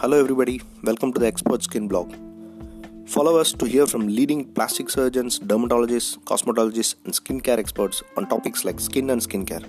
Hello, everybody. Welcome to the Expert Skin blog. Follow us to hear from leading plastic surgeons, dermatologists, cosmetologists, and skincare experts on topics like skin and skincare.